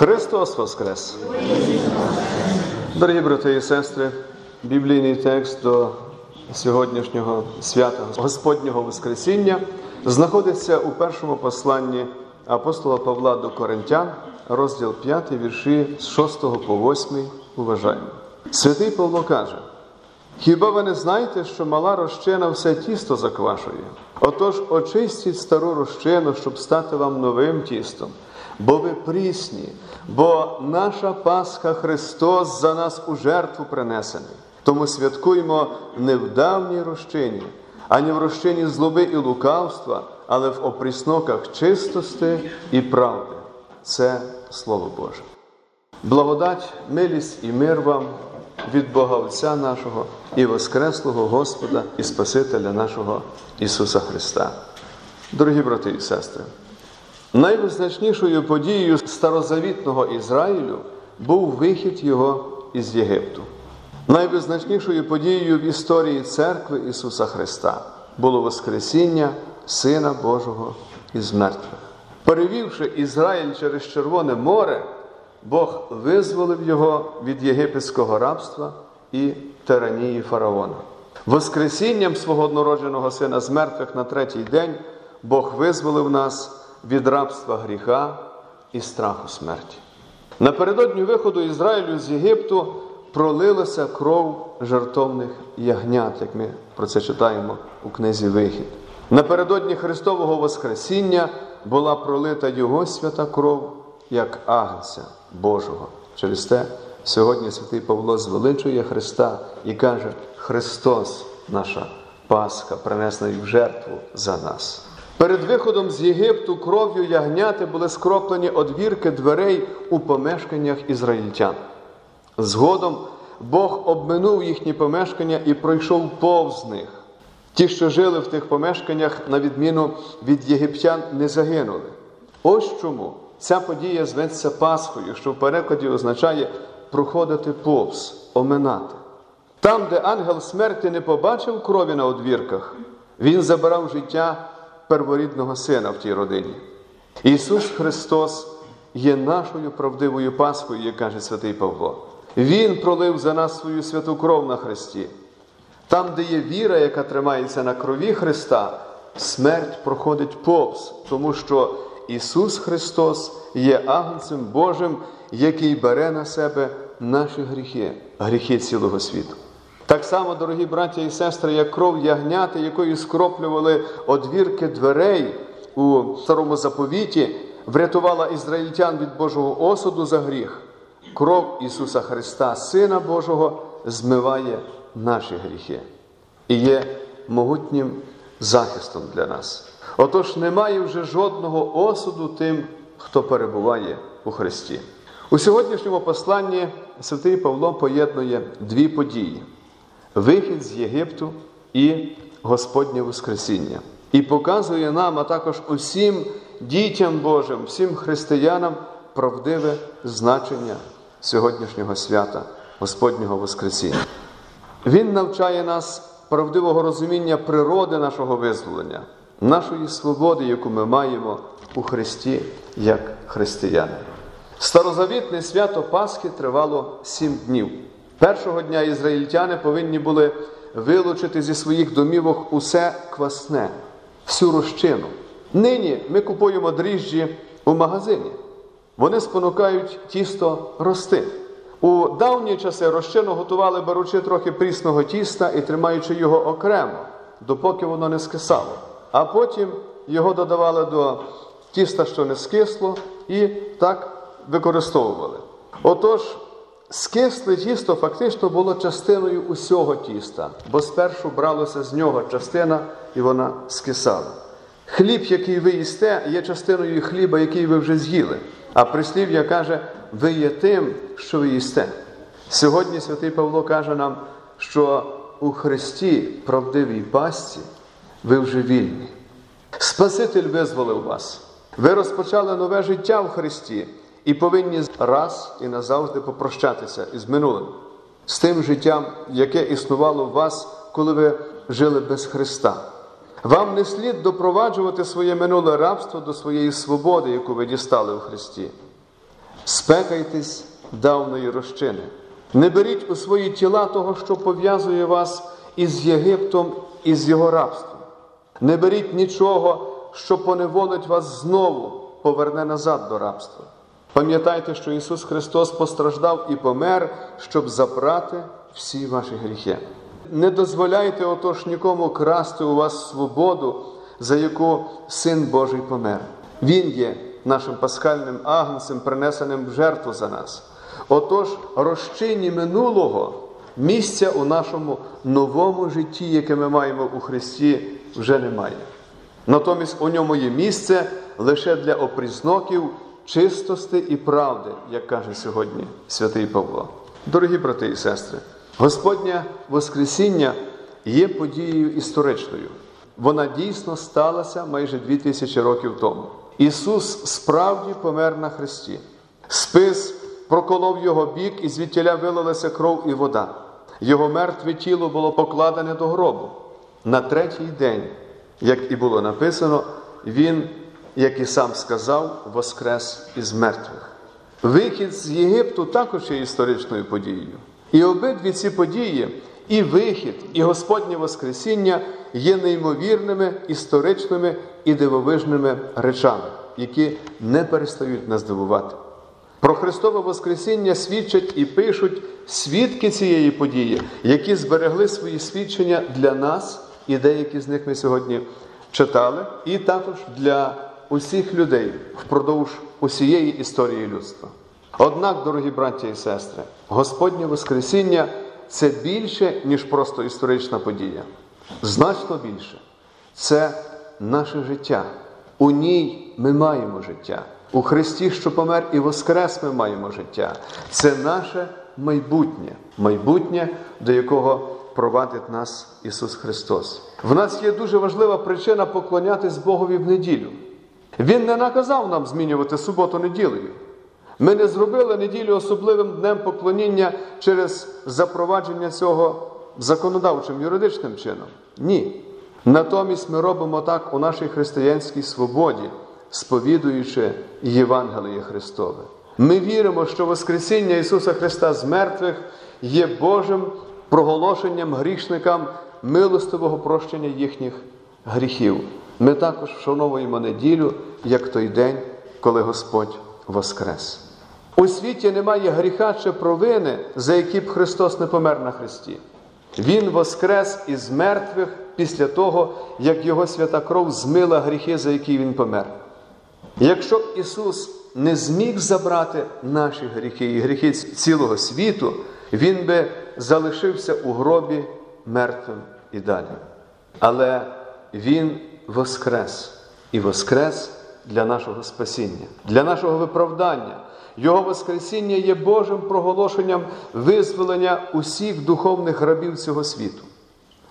Христос Воскрес! Дорогі брати і сестри, біблійний текст до сьогоднішнього свята Господнього Воскресіння знаходиться у першому посланні апостола Павла до Коринтян, розділ 5, вірші з 6 по 8. Уважаємо. Святий Павло каже: Хіба ви не знаєте, що мала розчина все тісто заквашує? Отож, очистіть стару розчину, щоб стати вам новим тістом, бо ви прісні, бо наша Пасха Христос за нас у жертву принесений. Тому святкуємо не в давній розчині, ані в розчині злоби і лукавства, але в опрісноках чистости і правди. Це Слово Боже. Благодать, милість і мир вам від Бога Отця нашого і Воскреслого Господа і Спасителя нашого Ісуса Христа. Дорогі брати і сестри, найвизначнішою подією старозавітного Ізраїлю був вихід Його із Єгипту. Найвизначнішою подією в історії церкви Ісуса Христа було Воскресіння Сина Божого із мертвих. Перевівши Ізраїль через Червоне море, Бог визволив його від єгипетського рабства і тиранії фараона. Воскресінням свого однородженого сина з мертвих на третій день Бог визволив нас від рабства гріха і страху смерті. Напередодні виходу Ізраїлю з Єгипту пролилася кров жертовних ягнят, як ми про це читаємо у книзі Вихід. Напередодні Христового Воскресіння була пролита Його свята кров як агнця Божого. Через те сьогодні святий Павло звеличує Христа і каже: Христос, наша Пасха, принесена в жертву за нас. Перед виходом з Єгипту кров'ю ягняти були скроплені одвірки дверей у помешканнях ізраїльтян. Згодом Бог обминув їхні помешкання і пройшов повз них. Ті, що жили в тих помешканнях, на відміну від єгиптян, не загинули. Ось чому ця подія зветься Пасхою, що в перекладі означає проходити повз, оминати. Там, де ангел смерті не побачив крові на одвірках, він забирав життя перворідного сина в тій родині. Ісус Христос є нашою правдивою Пасхою, як каже святий Павло. Він пролив за нас свою святу кров на Христі. Там, де є віра, яка тримається на крові Христа, смерть проходить повз, тому що Ісус Христос є Агнцем Божим, який бере на себе наші гріхи, гріхи цілого світу. Так само, дорогі браття і сестри, як кров ягняти, якою скроплювали одвірки дверей у старому заповіті, врятувала ізраїльтян від Божого осуду за гріх. Кров Ісуса Христа, Сина Божого, змиває наші гріхи і є могутнім захистом для нас. Отож, немає вже жодного осуду тим, хто перебуває у Христі. У сьогоднішньому посланні святий Павло поєднує дві події: вихід з Єгипту і Господнє Воскресіння. І показує нам, а також усім дітям Божим, всім християнам правдиве значення сьогоднішнього свята Господнього Воскресіння. Він навчає нас правдивого розуміння природи нашого визволення, нашої свободи, яку ми маємо у Христі як християни. Старозавітне свято Пасхи тривало сім днів. Першого дня ізраїльтяни повинні були вилучити зі своїх домівок усе квасне, всю розчину. Нині ми купуємо дріжджі у магазині. Вони спонукають тісто рости. У давні часи розчину готували, беручи трохи прісного тіста і тримаючи його окремо, допоки воно не скисало. А потім його додавали до тіста, що не скисло, і так використовували. Отож, скисле тісто фактично було частиною усього тіста, бо спершу бралося з нього частина і вона скисала. Хліб, який ви їсте, є частиною хліба, який ви вже з'їли. А прислів'я каже, ви є тим, що ви їсте. Сьогодні святий Павло каже нам, що у Христі, правдивій пасті, ви вже вільні. Спаситель визволив вас. Ви розпочали нове життя в Христі і повинні раз і назавжди попрощатися із минулим, з тим життям, яке існувало в вас, коли ви жили без Христа. Вам не слід допроваджувати своє минуле рабство до своєї свободи, яку ви дістали у Христі. спекайтесь давної розчини. Не беріть у свої тіла того, що пов'язує вас із Єгиптом і з його рабством. Не беріть нічого, що поневолить вас знову, поверне назад до рабства. Пам'ятайте, що Ісус Христос постраждав і помер, щоб забрати всі ваші гріхи. Не дозволяйте отож нікому красти у вас свободу, за яку Син Божий помер. Він є нашим пасхальним агнцем, принесеним в жертву за нас. Отож, розчині минулого місця у нашому новому житті, яке ми маємо у Христі, вже немає. Натомість у ньому є місце лише для опрізноків чистости і правди, як каже сьогодні святий Павло. Дорогі брати і сестри, Господнє Воскресіння є подією історичною. Вона дійсно сталася майже дві тисячі років тому. Ісус справді помер на Христі. Спис проколов його бік, і звідтіля вилилася кров і вода. Його мертве тіло було покладене до гробу. На третій день, як і було написано, Він, як і сам сказав, воскрес із мертвих. Вихід з Єгипту також є історичною подією. І обидві ці події, і вихід, і Господнє Воскресіння є неймовірними, історичними і дивовижними речами, які не перестають нас дивувати. Про Христове Воскресіння свідчать і пишуть свідки цієї події, які зберегли свої свідчення для нас, і деякі з них ми сьогодні читали, і також для усіх людей впродовж усієї історії людства. Однак, дорогі браті і сестри, Господнє Воскресіння це більше, ніж просто історична подія. Значно більше. Це наше життя. У ній ми маємо життя. У Христі, що помер і воскрес, ми маємо життя. Це наше майбутнє, майбутнє, до якого провадить нас Ісус Христос. В нас є дуже важлива причина поклонятись Богові в неділю. Він не наказав нам змінювати суботу неділею. Ми не зробили неділю особливим днем поклоніння через запровадження цього законодавчим юридичним чином. Ні. Натомість ми робимо так у нашій християнській свободі, сповідуючи Євангеліє Христове. Ми віримо, що Воскресіння Ісуса Христа з мертвих є Божим проголошенням грішникам милостивого прощення їхніх гріхів. Ми також вшановуємо неділю як той день, коли Господь воскрес. У світі немає гріха чи провини, за які б Христос не помер на Христі. Він воскрес із мертвих після того, як Його свята кров змила гріхи, за які Він помер. Якщо б Ісус не зміг забрати наші гріхи і гріхи цілого світу, Він би залишився у гробі мертвим і далі. Але Він воскрес і воскрес для нашого спасіння, для нашого виправдання. Його Воскресіння є Божим проголошенням визволення усіх духовних рабів цього світу.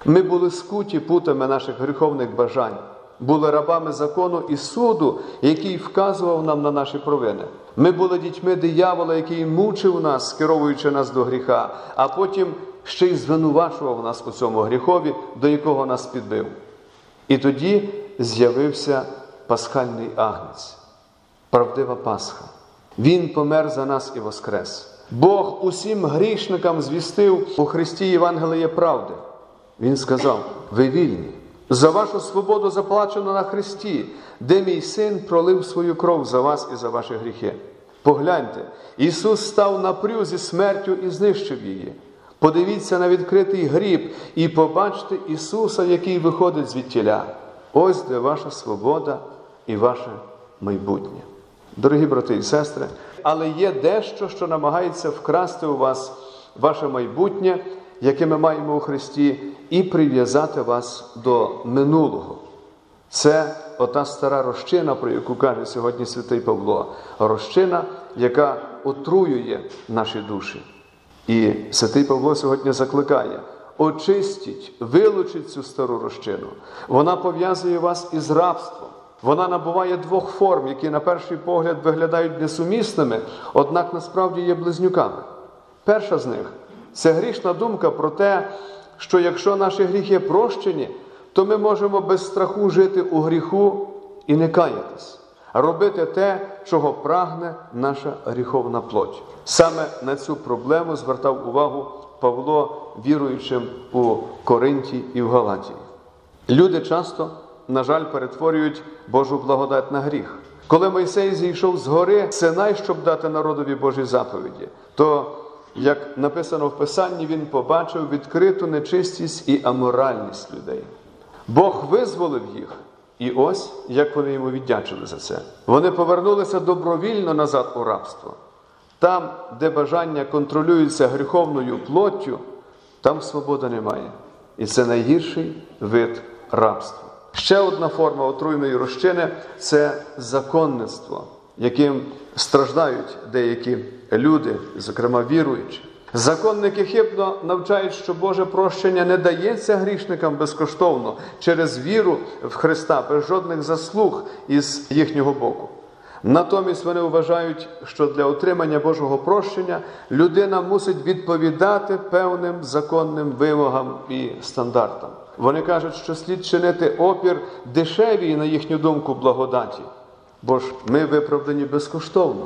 Ми були скуті путами наших гріховних бажань, були рабами закону і суду, який вказував нам на наші провини. Ми були дітьми диявола, який мучив нас, скеровуючи нас до гріха, а потім ще й звинувачував нас у цьому гріхові, до якого нас підбив. І тоді з'явився пасхальний агнець, правдива Пасха. Він помер за нас і воскрес. Бог усім грішникам звістив у Христі Євангеліє правди. Він сказав: ви вільні. За вашу свободу заплачено на Христі, де мій син пролив свою кров за вас і за ваші гріхи. Погляньте, Ісус став на прю зі смертю і знищив її. Подивіться на відкритий гріб і побачте Ісуса, який виходить звідтіля. Ось де ваша свобода і ваше майбутнє. Дорогі брати і сестри, але є дещо, що намагається вкрасти у вас ваше майбутнє, яке ми маємо у Христі, і прив'язати вас до минулого. Це ота стара розчина, про яку каже сьогодні святий Павло, розчина, яка отруює наші душі. І святий Павло сьогодні закликає: очистіть, вилучіть цю стару розчину. Вона пов'язує вас із рабством. Вона набуває двох форм, які на перший погляд виглядають несумісними, однак насправді є близнюками. Перша з них це грішна думка про те, що якщо наші гріхи прощені, то ми можемо без страху жити у гріху і не каятись. Робити те, чого прагне наша гріховна плоть. Саме на цю проблему звертав увагу Павло, віруючим у Коринті і в Галатії. Люди часто, на жаль, перетворюють Божу благодать на гріх. Коли Мойсей зійшов з гори Синай, щоб дати народові Божі заповіді, то, як написано в Писанні, він побачив відкриту нечистість і аморальність людей. Бог визволив їх, і ось як вони йому віддячили за це. Вони повернулися добровільно назад у рабство. Там, де бажання контролюються гріховною плоттю, там свободи немає. І це найгірший вид рабства. Ще одна форма отруйної розчини це законництво, яким страждають деякі люди, зокрема віруючі. Законники хибно навчають, що Боже прощення не дається грішникам безкоштовно через віру в Христа, без жодних заслуг із їхнього боку. Натомість вони вважають, що для отримання Божого прощення людина мусить відповідати певним законним вимогам і стандартам. Вони кажуть, що слід чинити опір дешевій, на їхню думку, благодаті, бо ж ми виправдані безкоштовно,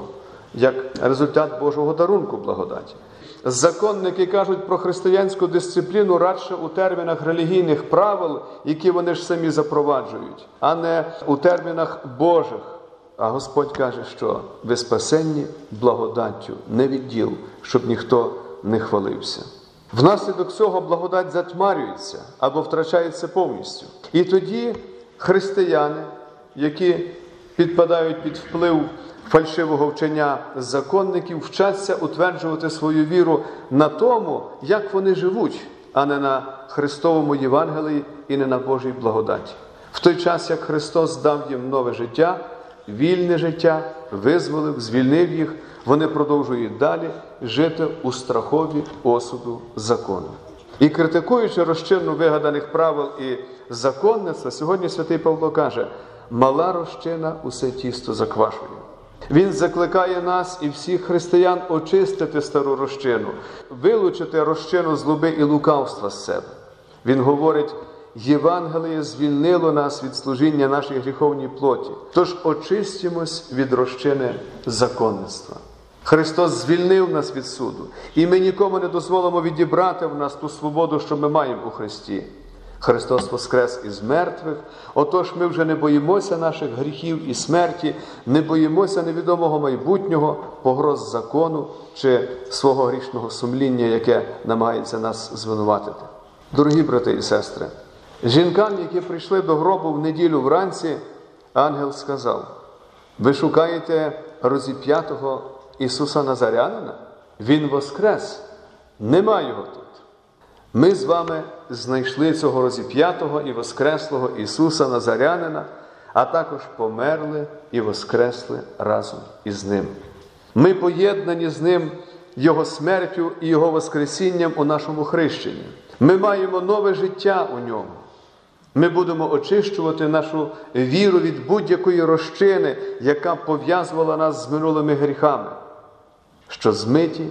як результат Божого дарунку благодаті. Законники кажуть про християнську дисципліну радше у термінах релігійних правил, які вони ж самі запроваджують, а не у термінах Божих. А Господь каже, що ви спасенні благодаттю, не від діл, щоб ніхто не хвалився. Внаслідок цього благодать затьмарюється або втрачається повністю. І тоді християни, які підпадають під вплив фальшивого вчення законників, вчаться утверджувати свою віру на тому, як вони живуть, а не на Христовому Євангелії і не на Божій благодаті. В той час, як Христос дав їм нове життя, вільне життя, визволив, звільнив їх, вони продовжують далі жити у страхові осуду закону. І критикуючи розчинну вигаданих правил і законництва, сьогодні святий Павло каже: мала розчина усе тісто заквашує. Він закликає нас і всіх християн очистити стару розчину, вилучити розчину злоби і лукавства з себе. Він говорить. Євангеліє звільнило нас від служіння нашій гріховній плоті, тож очистимось від розчини законництва. Христос звільнив нас від суду, і ми нікому не дозволимо відібрати в нас ту свободу, що ми маємо у Христі. Христос воскрес із мертвих, отож ми вже не боїмося наших гріхів і смерті, не боїмося невідомого майбутнього, погроз закону чи свого грішного сумління, яке намагається нас звинуватити. Дорогі брати і сестри, жінкам, які прийшли до гробу в неділю вранці, ангел сказав: ви шукаєте розіп'ятого Ісуса Назарянина? Він воскрес, нема його тут. Ми з вами знайшли цього розіп'ятого і воскреслого Ісуса Назарянина, а також померли і воскресли разом із Ним. Ми поєднані з Ним Його смертю і Його Воскресінням у нашому хрещенні. Ми маємо нове життя у ньому. Ми будемо очищувати нашу віру від будь-якої розчини, яка пов'язувала нас з минулими гріхами, що змиті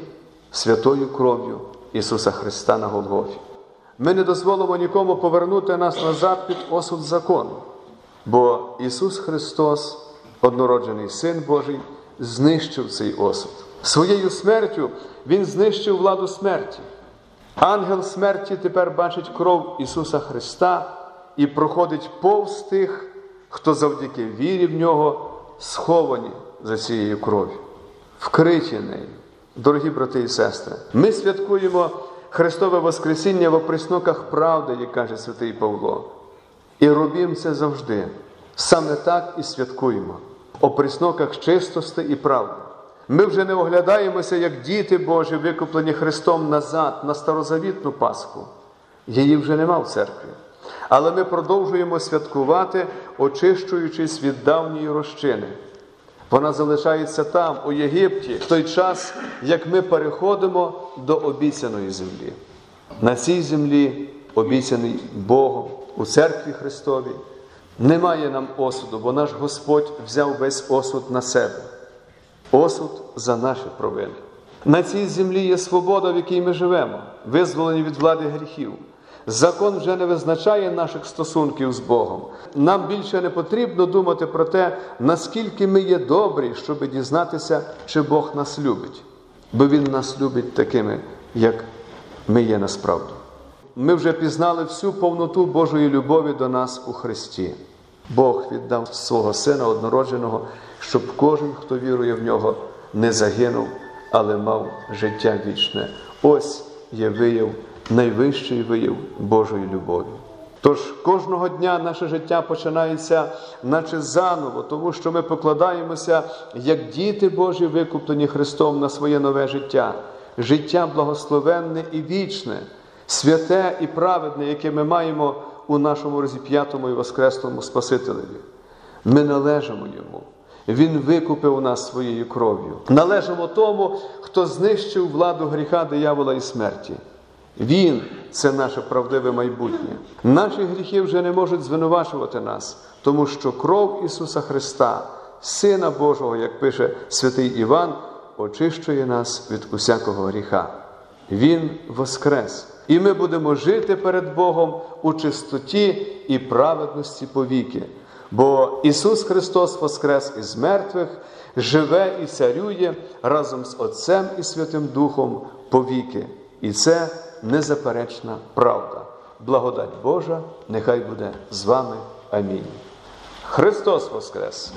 святою кров'ю Ісуса Христа на Голгофі. Ми не дозволимо нікому повернути нас назад під осуд закону, бо Ісус Христос, однороджений Син Божий, знищив цей осуд. Своєю смертю Він знищив владу смерті. Ангел смерті тепер бачить кров Ісуса Христа і проходить повз тих, хто завдяки вірі в нього сховані за цією кров'ю, вкриті нею. Дорогі брати і сестри, ми святкуємо Христове Воскресіння в оприсноках правди, як каже святий Павло. І робимо це завжди. Саме так і святкуємо, оприсноках чистости і правди. Ми вже не оглядаємося, як діти Божі, викуплені Христом назад на старозавітну Пасху. Її вже нема в церкві. Але ми продовжуємо святкувати, очищуючись від давньої розчини. Вона залишається там, у Єгипті, в той час, як ми переходимо до обіцяної землі. На цій землі, обіцяний Богом у церкві Христовій, немає нам осуду, бо наш Господь взяв весь осуд на себе. Осуд за наші провини. На цій землі є свобода, в якій ми живемо, визволені від влади гріхів. Закон вже не визначає наших стосунків з Богом. Нам більше не потрібно думати про те, наскільки ми є добрі, щоб дізнатися, чи Бог нас любить. Бо Він нас любить такими, як ми є насправді. Ми вже пізнали всю повноту Божої любові до нас у Христі. Бог віддав свого Сина однородженого, щоб кожен, хто вірує в нього, не загинув, але мав життя вічне. Ось є вияв, найвищий вияв Божої любові. Тож кожного дня наше життя починається, наче заново, тому що ми покладаємося, як діти Божі, викуплені Христом на своє нове життя, життя благословенне і вічне, святе і праведне, яке ми маємо у нашому розіп'ятому і воскресному Спасителеві. Ми належимо йому. Він викупив нас своєю кров'ю. Належимо тому, хто знищив владу гріха, диявола і смерті. Він це наше правдиве майбутнє. Наші гріхи вже не можуть звинувачувати нас, тому що кров Ісуса Христа, Сина Божого, як пише святий Іван, очищує нас від усякого гріха. Він воскрес, і ми будемо жити перед Богом у чистоті і праведності повіки. Бо Ісус Христос воскрес із мертвих, живе і царює разом з Отцем і Святим Духом повіки. І це незаперечна правда. Благодать Божа нехай буде з вами. Амінь. Христос Воскрес!